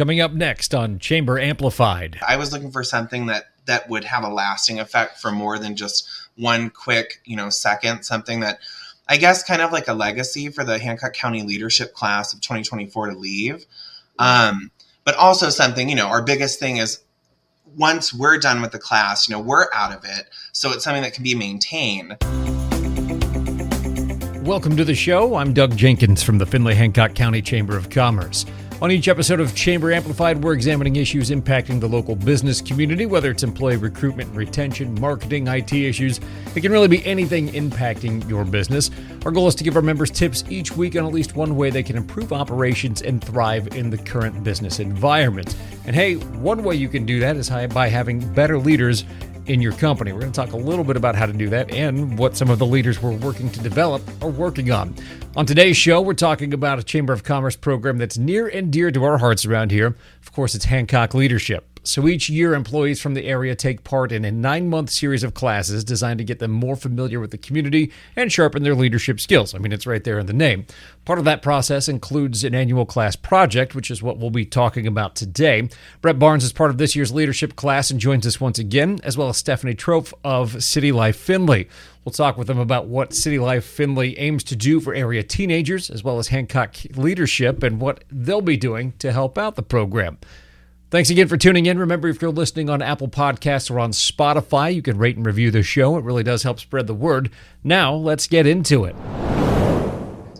Coming up next on Chamber Amplified. I was looking for something that that would have a lasting effect for more than just one quick, you know, second, something that I guess kind of like a legacy for the Hancock County leadership class of 2024 to leave. Um, but also something, you know, our biggest thing is once we're done with the class, you know, we're out of it. So it's something that can be maintained. Welcome to the show. I'm Doug Jenkins from the Findlay Hancock County Chamber of Commerce. On each episode of Chamber Amplified, we're examining issues impacting the local business community, whether it's employee recruitment and retention, marketing, IT issues. It can really be anything impacting your business. Our goal is to give our members tips each week on at least one way they can improve operations and thrive in the current business environment. And hey, one way you can do that is by having better leaders in your company. We're going to talk a little bit about how to do that and what some of the leaders we're working to develop are working on. On today's show, we're talking about a Chamber of Commerce program that's near and dear to our hearts around here. Of course, it's Hancock Leadership. So each year, employees from the area take part in a nine month series of classes designed to get them more familiar with the community and sharpen their leadership skills. I mean, it's right there in the name. Part of that process includes an annual class project, which is what we'll be talking about today. Bret Barnes is part of this year's leadership class and joins us once again, as well as Stefanie Troph of City Life Findlay. We'll talk with them about what City Life Findlay aims to do for area teenagers, as well as Hancock leadership, and what they'll be doing to help out the program. Thanks again for tuning in. Remember, if you're listening on Apple Podcasts or on Spotify, you can rate and review the show. It really does help spread the word. Now, let's get into it.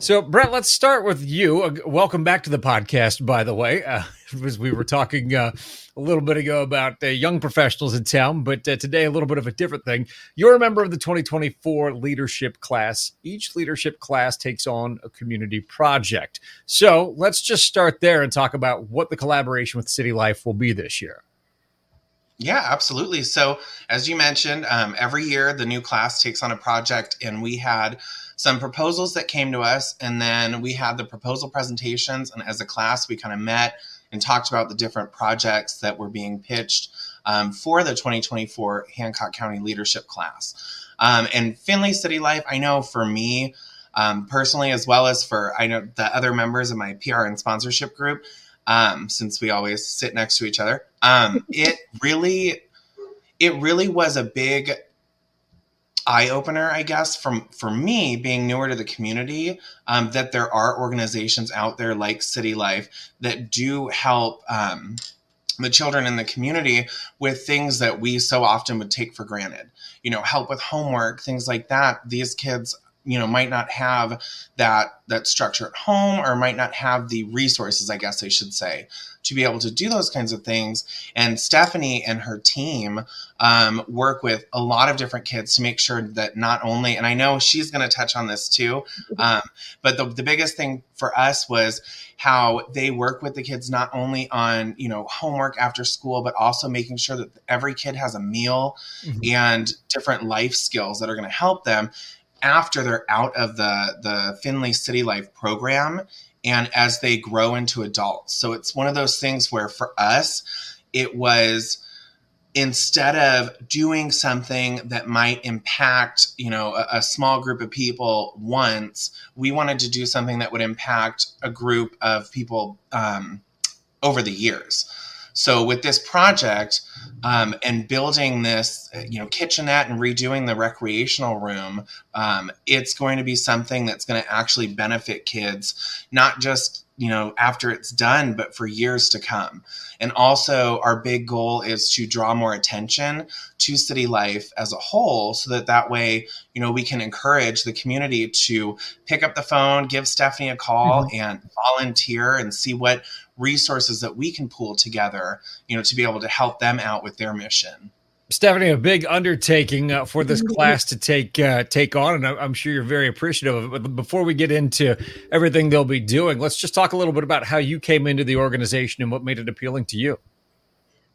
So, Bret, let's start with you. Uh, welcome back to the podcast, by the way. Uh, as we were talking uh, a little bit ago about uh, young professionals in town, but uh, today a little bit of a different thing. You're a member of the 2024 leadership class. Each leadership class takes on a community project. So, let's just start there and talk about what the collaboration with City Life will be this year. Yeah, absolutely. So, as you mentioned, um, every year the new class takes on a project, and we had some proposals that came to us, and then we had the proposal presentations. And as a class, we kind of met and talked about the different projects that were being pitched um, for the 2024 Hancock County Leadership class. Um, and Findlay City Life, I know for me um, personally, as well as for I know the other members of my PR and sponsorship group, um, since we always sit next to each other, um, it really, it really was a big eye opener, I guess, from for me being newer to the community, um, that there are organizations out there like City Life that do help um, the children in the community with things that we so often would take for granted. You know, help with homework, things like that. These kids you know might not have that that structure at home or might not have the resources i guess i should say to be able to do those kinds of things. And stefanie and her team um, work with a lot of different kids to make sure that not only and i know she's going to touch on this too um, but the, the biggest thing for us was how they work with the kids not only on you know homework after school but also making sure that every kid has a meal mm-hmm. and different life skills that are going to help them after they're out of the the Findlay City Life program and as they grow into adults. So it's one of those things where for us it was instead of doing something that might impact you know a, a, small group of people once we wanted to do something that would impact a group of people um, over the years so with this project um, and building this, you know, kitchenette and redoing the recreational room, um, it's going to be something that's going to actually benefit kids, not just you know after it's done, but for years to come. And also, our big goal is to draw more attention to city life as a whole, so that that way, you know, we can encourage the community to pick up the phone, give Stefanie a call, mm-hmm. and volunteer and see what resources that we can pool together, you know, to be able to help them out with their mission. Stefanie, a big undertaking uh, for this class to take uh, take on, and I'm sure you're very appreciative of it. But before we get into everything they'll be doing, let's just talk a little bit about how you came into the organization and what made it appealing to you.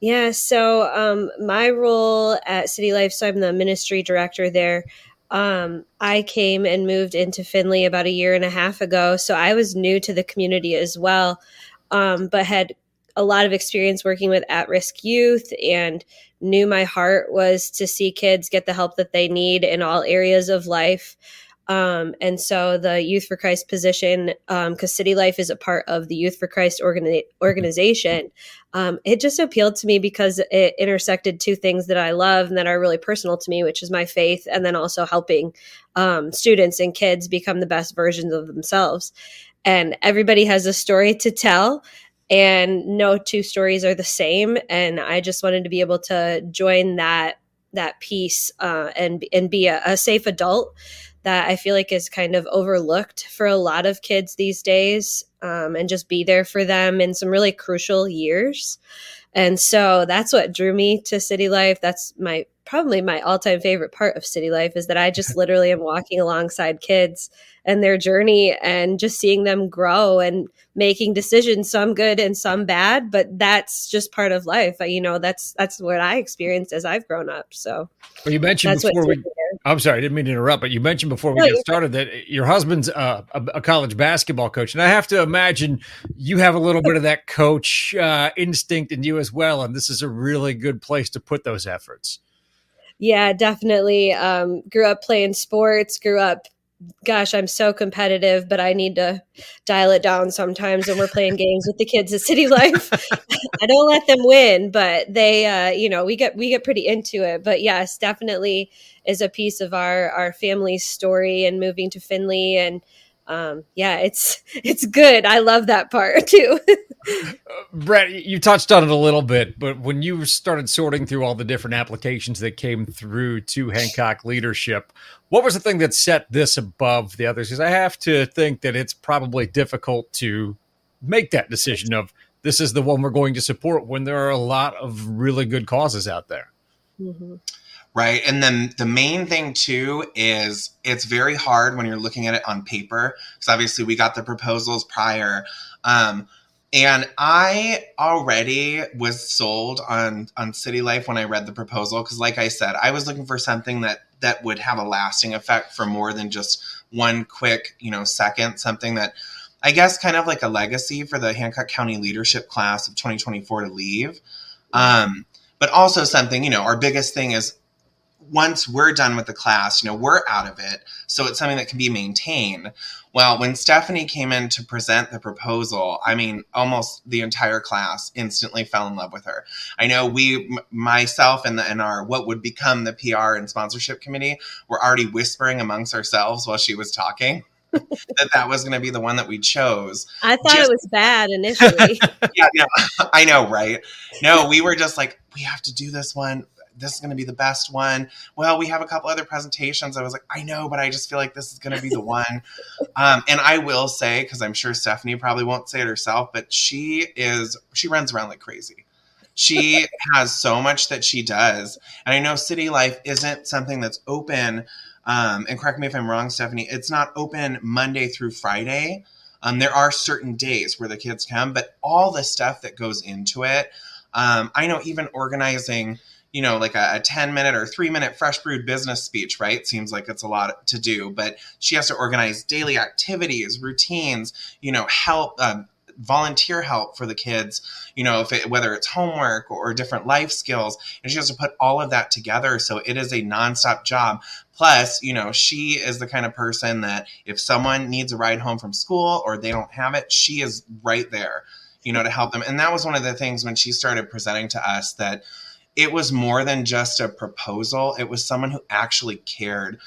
Yeah, so um, my role at City Life, so I'm the ministry director there. Um, I came and moved into Findlay about a year and a half ago, so I was new to the community as well um, but had a lot of experience working with at risk youth and knew my heart was to see kids get the help that they need in all areas of life. Um, and so the Youth for Christ position, because um, City Life is a part of the Youth for Christ organi- organization, um, it just appealed to me because it intersected two things that I love and that are really personal to me, which is my faith and then also helping um, students and kids become the best versions of themselves. And everybody has a story to tell and no two stories are the same. And i just wanted to be able to join that that piece uh, and and be a, a, safe adult that i feel like is kind of overlooked for a lot of kids these days um, and just be there for them in some really crucial years. And so that's what drew me to city life. That's my probably my all-time favorite part of city life is that i just literally am walking alongside kids and their journey and just seeing them grow and making decisions some good and some bad but that's just part of life. You know that's that's what i experienced as i've grown up so well, you mentioned before we i'm sorry i didn't mean to interrupt but you mentioned before we no, get started that your husband's uh, a, a, college basketball coach and i have to imagine you have a little bit of that coach uh, instinct in you as well and this is a really good place to put those efforts yeah definitely um, grew up playing sports grew up gosh, I'm so competitive, but I need to dial it down sometimes when we're playing games with the kids at City Life. I don't let them win, but they, uh, you know, we get we get pretty into it. But yes, definitely is a piece of our our family's story and moving to Findlay and um, yeah, it's it's good. I love that part too. Bret, you touched on it a little bit, but when you started sorting through all the different applications that came through to Hancock leadership, what was the thing that set this above the others? Because I have to think that it's probably difficult to make that decision of this is the one we're going to support when there are a lot of really good causes out there. Mm-hmm right? And then the main thing too is it's very hard when you're looking at it on paper because obviously we got the proposals prior. Um, and I already was sold on on City Life when I read the proposal because, like I said, I was looking for something that that would have a lasting effect for more than just one quick, you know, second. Something that I guess kind of like a legacy for the Hancock County leadership class of 2024 to leave. Um, but also something, you know, our biggest thing is once we're done with the class, you know, we're out of it. So it's something that can be maintained. Well, when Stefanie came in to present the proposal, I mean, almost the entire class instantly fell in love with her. I know we, m- myself, and, the, and our what would become the PR and sponsorship committee, were already whispering amongst ourselves while she was talking. that that was going to be the one that we chose. I thought just, it was bad initially. yeah, no, I know, right? No, we were just like, we have to do this one this is going to be the best one. Well, we have a couple other presentations. I was like, I know, but I just feel like this is going to be the one. Um, and I will say, because I'm sure Stefanie probably won't say it herself, but she is, she runs around like crazy. She has so much that she does. And I know City Life isn't something that's open. Um, and correct me if I'm wrong, Stefanie, it's not open Monday through Friday. Um, there are certain days where the kids come, but all the stuff that goes into it, um, I know even organizing you know, like a, a 10 minute or three minute fresh brewed business speech, right? Seems like it's a lot to do, but she has to organize daily activities, routines, you know, help, um, volunteer help for the kids, you know, if it, whether it's homework or, or different life skills, and she has to put all of that together. So it is a nonstop job. Plus, you know, she is the kind of person that if someone needs a ride home from school or they don't have it, she is right there, you know, to help them. And that was one of the things when she started presenting to us that it was more than just a proposal. It was someone who actually cared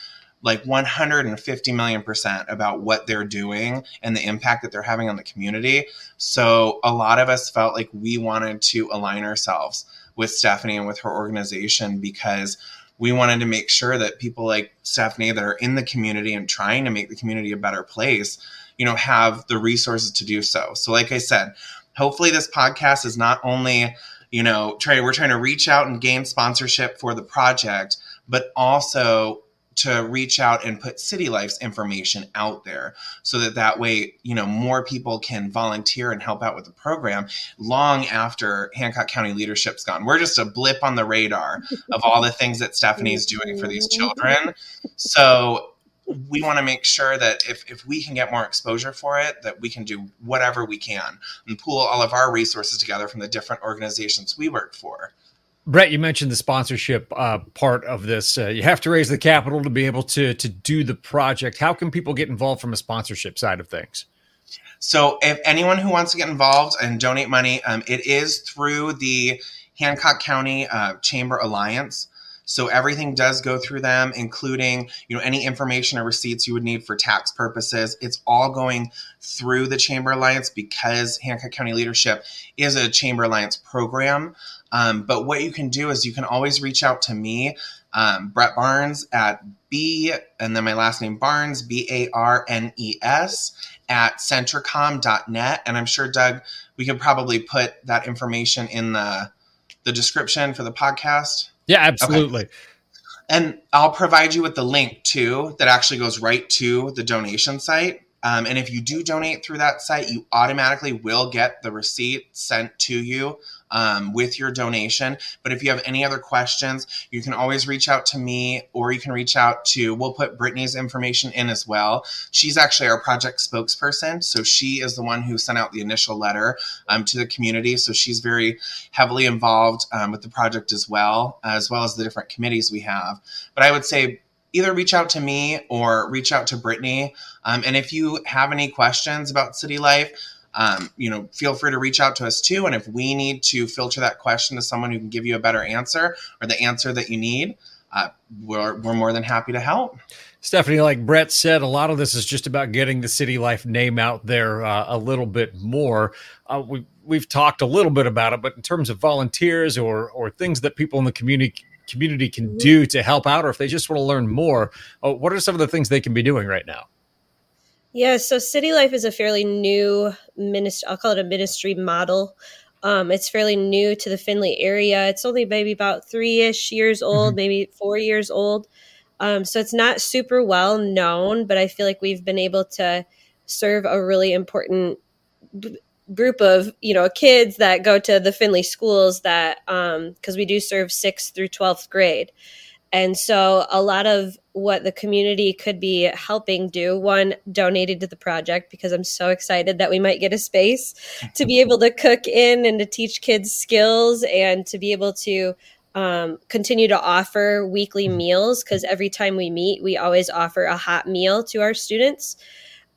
like 150 million percent about what they're doing and the impact that they're having on the community. So a lot of us felt like we wanted to align ourselves with Stefanie and with her organization because we wanted to make sure that people like Stefanie that are in the community and trying to make the community a better place, you know, have the resources to do so. So like I said, hopefully this podcast is not only you know, try we're trying to reach out and gain sponsorship for the project, but also to reach out and put city life's information out there so that that way you know more people can volunteer and help out with the program long after hancock county leadership's gone. We're just a blip on the radar of all the things that stefanie's doing for these children. So we want to make sure that if, if we can get more exposure for it, that we can do whatever we can and pool all of our resources together from the different organizations we work for. Bret, you mentioned the sponsorship uh, part of this. Uh, you have to raise the capital to be able to to do the project. How can people get involved from a sponsorship side of things? So, if anyone who wants to get involved and donate money, um, it is through the Hancock County uh, Chamber Alliance. So everything does go through them, including you know any information or receipts you would need for tax purposes. It's all going through the Chamber Alliance because Hancock County Leadership is a Chamber Alliance program. Um, but what you can do is you can always reach out to me, um, Bret Barnes at B, and then my last name Barnes, B A R N E S, at centricom.net. And I'm sure, Doug, we could probably put that information in the the description for the podcast. Yeah, absolutely. Okay. And I'll provide you with the link too that actually goes right to the donation site. Um, and if you do donate through that site, you automatically will get the receipt sent to you um, with your donation. But if you have any other questions, you can always reach out to me or you can reach out to, we'll put Brittany's information in as well. She's actually our project spokesperson. So she is the one who sent out the initial letter um, to the community. So she's very heavily involved um, with the project as well, as well as the different committees we have. But I would say, either reach out to me or reach out to Brittany. Um, and if you have any questions about city life, um, you know, feel free to reach out to us too. And if we need to filter that question to someone who can give you a better answer or the answer that you need, uh, we're, we're more than happy to help. Stefanie, like Bret said, a lot of this is just about getting the City Life name out there uh, a little bit more. Uh, we, we've talked a little bit about it, but in terms of volunteers or or things that people in the community community can mm-hmm. do to help out, or if they just want to learn more, uh, what are some of the things they can be doing right now? Yeah, so City Life is a fairly new ministry. I'll call it a ministry model. Um, it's fairly new to the Findlay area. It's only maybe about three ish years old, mm-hmm. maybe four years old. Um, so it's not super well known, but I feel like we've been able to serve a really important b- group of you know kids that go to the Findlay schools that because um, we do serve sixth through twelfth grade. And so a lot of what the community could be helping do one donated to the project because i'm so excited that we might get a space to be able to cook in and to teach kids skills and to be able to um, continue to offer weekly meals because every time we meet we always offer a hot meal to our students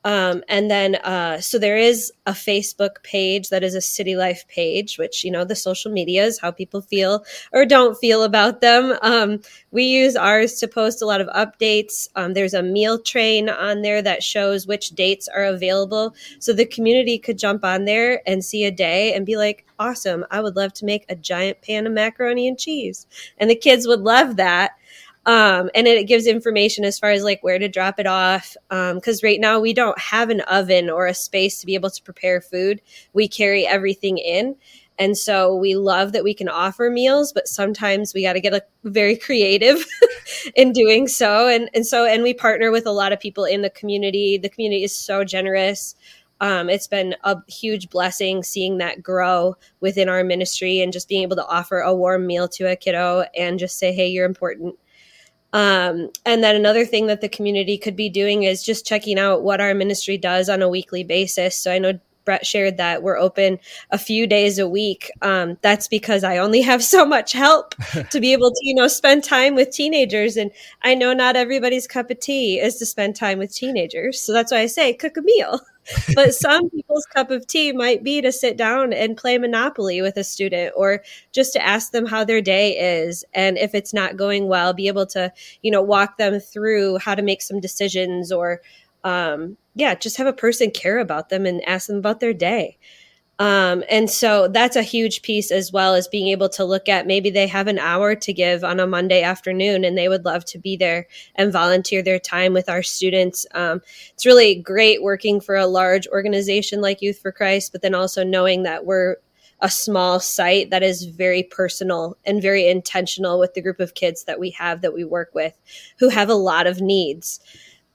um, and then, uh, so there is a Facebook page that is a City Life page, which, you know, the social media is how people feel or don't feel about them. Um, we use ours to post a lot of updates. Um, there's a meal train on there that shows which dates are available. So the community could jump on there and see a day and be like, awesome, I would love to make a giant pan of macaroni and cheese. And the kids would love that. Um, and it gives information as far as like where to drop it off. Because um, right now we don't have an oven or a space to be able to prepare food. We carry everything in. And so we love that we can offer meals, but sometimes we got to get a, very creative in doing so. And, and so, and we partner with a lot of people in the community. The community is so generous. Um, it's been a huge blessing seeing that grow within our ministry and just being able to offer a warm meal to a kiddo and just say, hey, you're important um, and then another thing that the community could be doing is just checking out what our ministry does on a weekly basis. So I know Bret shared that we're open a few days a week. Um, that's because I only have so much help to be able to, you know, spend time with teenagers. And I know not everybody's cup of tea is to spend time with teenagers. So that's why I say cook a meal. but some people's cup of tea might be to sit down and play Monopoly with a student or just to ask them how their day is. And if it's not going well, be able to, you know, walk them through how to make some decisions or, um, yeah, just have a person care about them and ask them about their day. Um, and so that's a huge piece as well as being able to look at maybe they have an hour to give on a Monday afternoon and they would love to be there and volunteer their time with our students. Um, it's really great working for a large organization like Youth for Christ, but then also knowing that we're a small site that is very personal and very intentional with the group of kids that we have that we work with who have a lot of needs.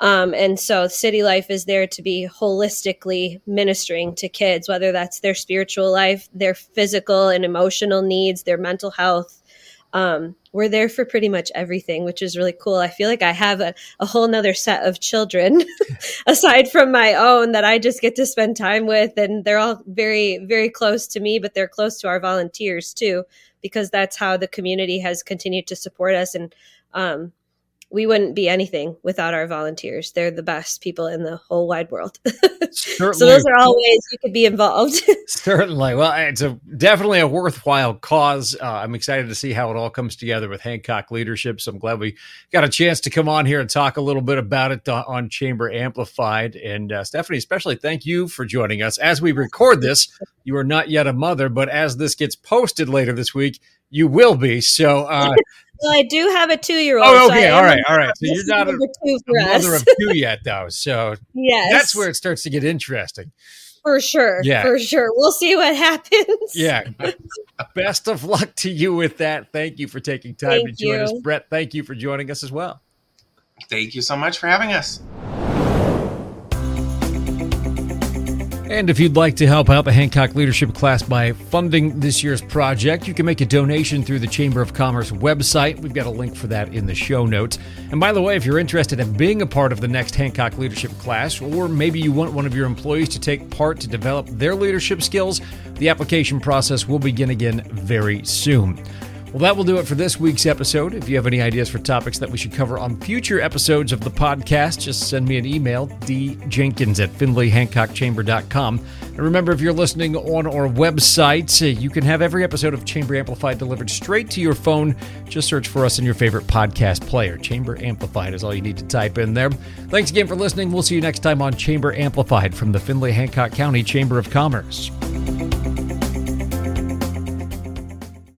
Um, and so City Life is there to be holistically ministering to kids, whether that's their spiritual life, their physical and emotional needs, their mental health. um, we're there for pretty much everything, which is really cool. I feel like I have a, a whole nother set of children aside from my own that I just get to spend time with. And they're all very, very close to me, but they're close to our volunteers too, because that's how the community has continued to support us. And um, we wouldn't be anything without our volunteers. They're the best people in the whole wide world. so those are all ways you could be involved. Certainly. Well, it's a definitely a worthwhile cause. Uh, I'm excited to see how it all comes together with Hancock leadership. So I'm glad we got a chance to come on here and talk a little bit about it on Chamber Amplified. And uh, Stefanie, especially thank you for joining us as we record this. You are not yet a mother, but as this gets posted later this week, you will be. So uh, well, I do have a two-year-old. Oh, okay, so all right, all right. So you're not a, a mother of two yet, though. So yes, that's where it starts to get interesting. For sure. Yeah. For sure. We'll see what happens. Yeah. Best of luck to you with that. Thank you for taking time thank to join you. us. Bret, thank you for joining us as well. Thank you so much for having us. And if you'd like to help out the Hancock Leadership class by funding this year's project, you can make a donation through the Chamber of Commerce website. We've got a link for that in the show notes. And by the way, if you're interested in being a part of the next Hancock Leadership class, or maybe you want one of your employees to take part to develop their leadership skills, the application process will begin again very soon. Well, that will do it for this week's episode. If you have any ideas for topics that we should cover on future episodes of the podcast, just send me an email, djenkins at findlayhancockchamber.com. And remember, if you're listening on our website, uh, you can have every episode of Chamber Amplified delivered straight to your phone. Just search for us in your favorite podcast player. Chamber Amplified is all you need to type in there. Thanks again for listening. We'll see you next time on Chamber Amplified from the Findlay Hancock County Chamber of Commerce.